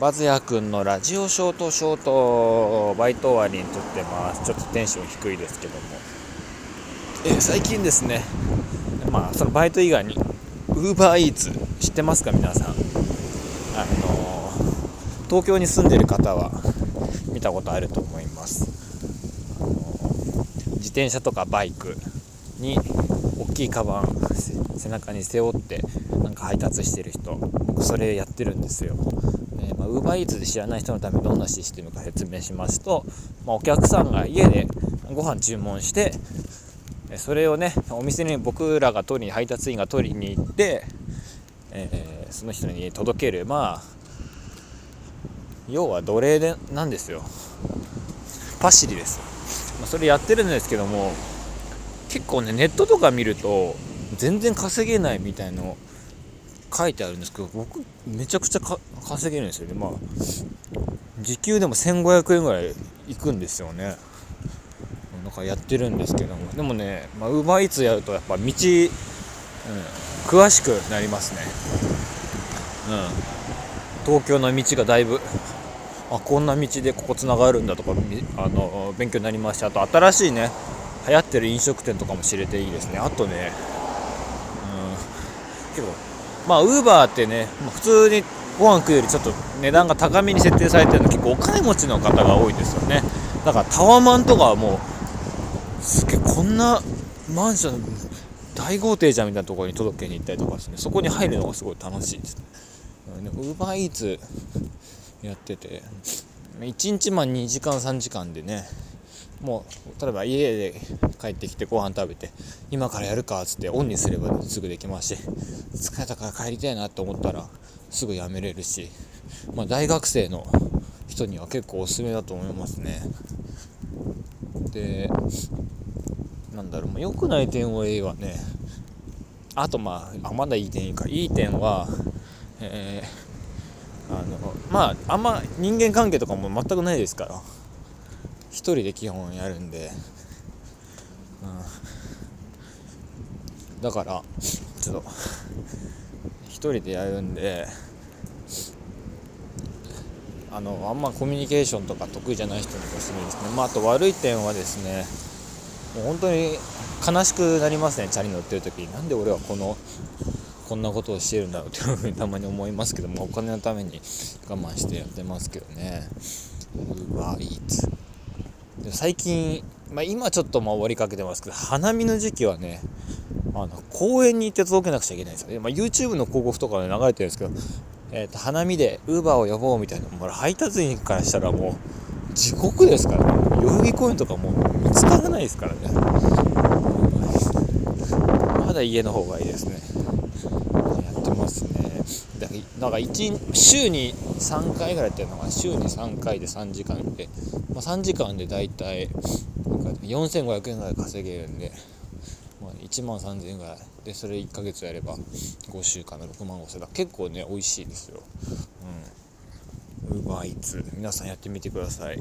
バズヤ君のラジオショートショートバイト終わりに撮ってます。ちょっとテンション低いですけども、え、最近ですね。まあそのバイト以外にウーバーイーツ知ってますか皆さん？あの、東京に住んでる方は見たことあると思います、自転車とかバイクに大きいカバン背中に背負ってなんか配達してる人僕それやってるんですよ。まあ、ウーバーイーツで知らない人のためにどんなシステムか説明しますと、まあ、お客さんが家でご飯注文してそれをねお店に僕らが取りに配達員が取りに行って、えー、その人に届ける。まあ要は奴隷でなんですよ。パシリです、まあ、それやってるんですけども結構ねネットとか見ると全然稼げないみたいの書いてあるんですけど僕めちゃくちゃ稼げるんですよね。まあ時給でも1500円ぐらいいくんですよね。なんかやってるんですけども。でもねウーバーイーツやるとやっぱ道、うん、詳しくなりますね。うん。東京の道がだいぶあこんな道でここつながるんだとかあの勉強になりました。あと新しいね流行ってる飲食店とかも知れていいですね。あとねうん。結構まあウーバーってね、普通にご飯食うよりちょっと値段が高めに設定されてるの結構お金持ちの方が多いですよね。だからタワマンとかはもうすげえこんなマンション大豪邸じゃんみたいなところに届けに行ったりとかですねそこに入るのがすごい楽しいですね。ウーバーイーツやってて1日まあ2時間3時間でねもう例えば家で帰ってきてご飯食べて今からやるかっつってオンにすればすぐできますし疲れたから帰りたいなと思ったらすぐやめれるし、まあ、大学生の人には結構おすすめだと思いますね。でなんだろう良くない点は A はね。あとまああまだいい点いいか。いい点はえー、あのまああんま人間関係とかも全くないですから。1人で基本やるんで、うん、だからちょっと1人でやるんであのあんまコミュニケーションとか得意じゃない人におすすめですね。まああと悪い点はですねもう本当に悲しくなりますねチャリ乗ってる時に。なんで俺はこのこんなことをしてるんだろうっていうふうにたまに思いますけどもお金のために我慢してやってますけどね。ウーバーイーツ最近、まあ、今ちょっとまあ終わりかけてますけど花見の時期はねあの公園に行って届けなくちゃいけないんですよね、まあ、YouTube の広告とかで流れてるんですけど、えー、と花見で Uber を呼ぼうみたいなもう配達員からしたらもう地獄ですからね。代々木公園とかもう見つからないですからね。まだ家の方がいいですね。なんか1週に3回ぐらいやってるのが週に3回で3時間で。まあ、3時間でだいたい4500円ぐらい稼げるんで、まあ、1万3000円ぐらい。でそれ1ヶ月やれば5週間の6万5000円。だ結構ね美味しいですよ。うん。ウーバーイーツ皆さんやってみてください。